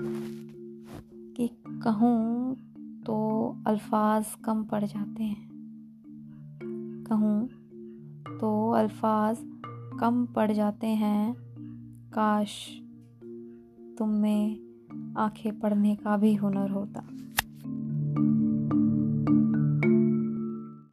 कि कहूँ तो अल्फाज कम पड़ जाते हैं। कहूँ तो अल्फाज कम पड़ जाते हैं। काश तुम में आँखें पढ़ने का भी हुनर होता।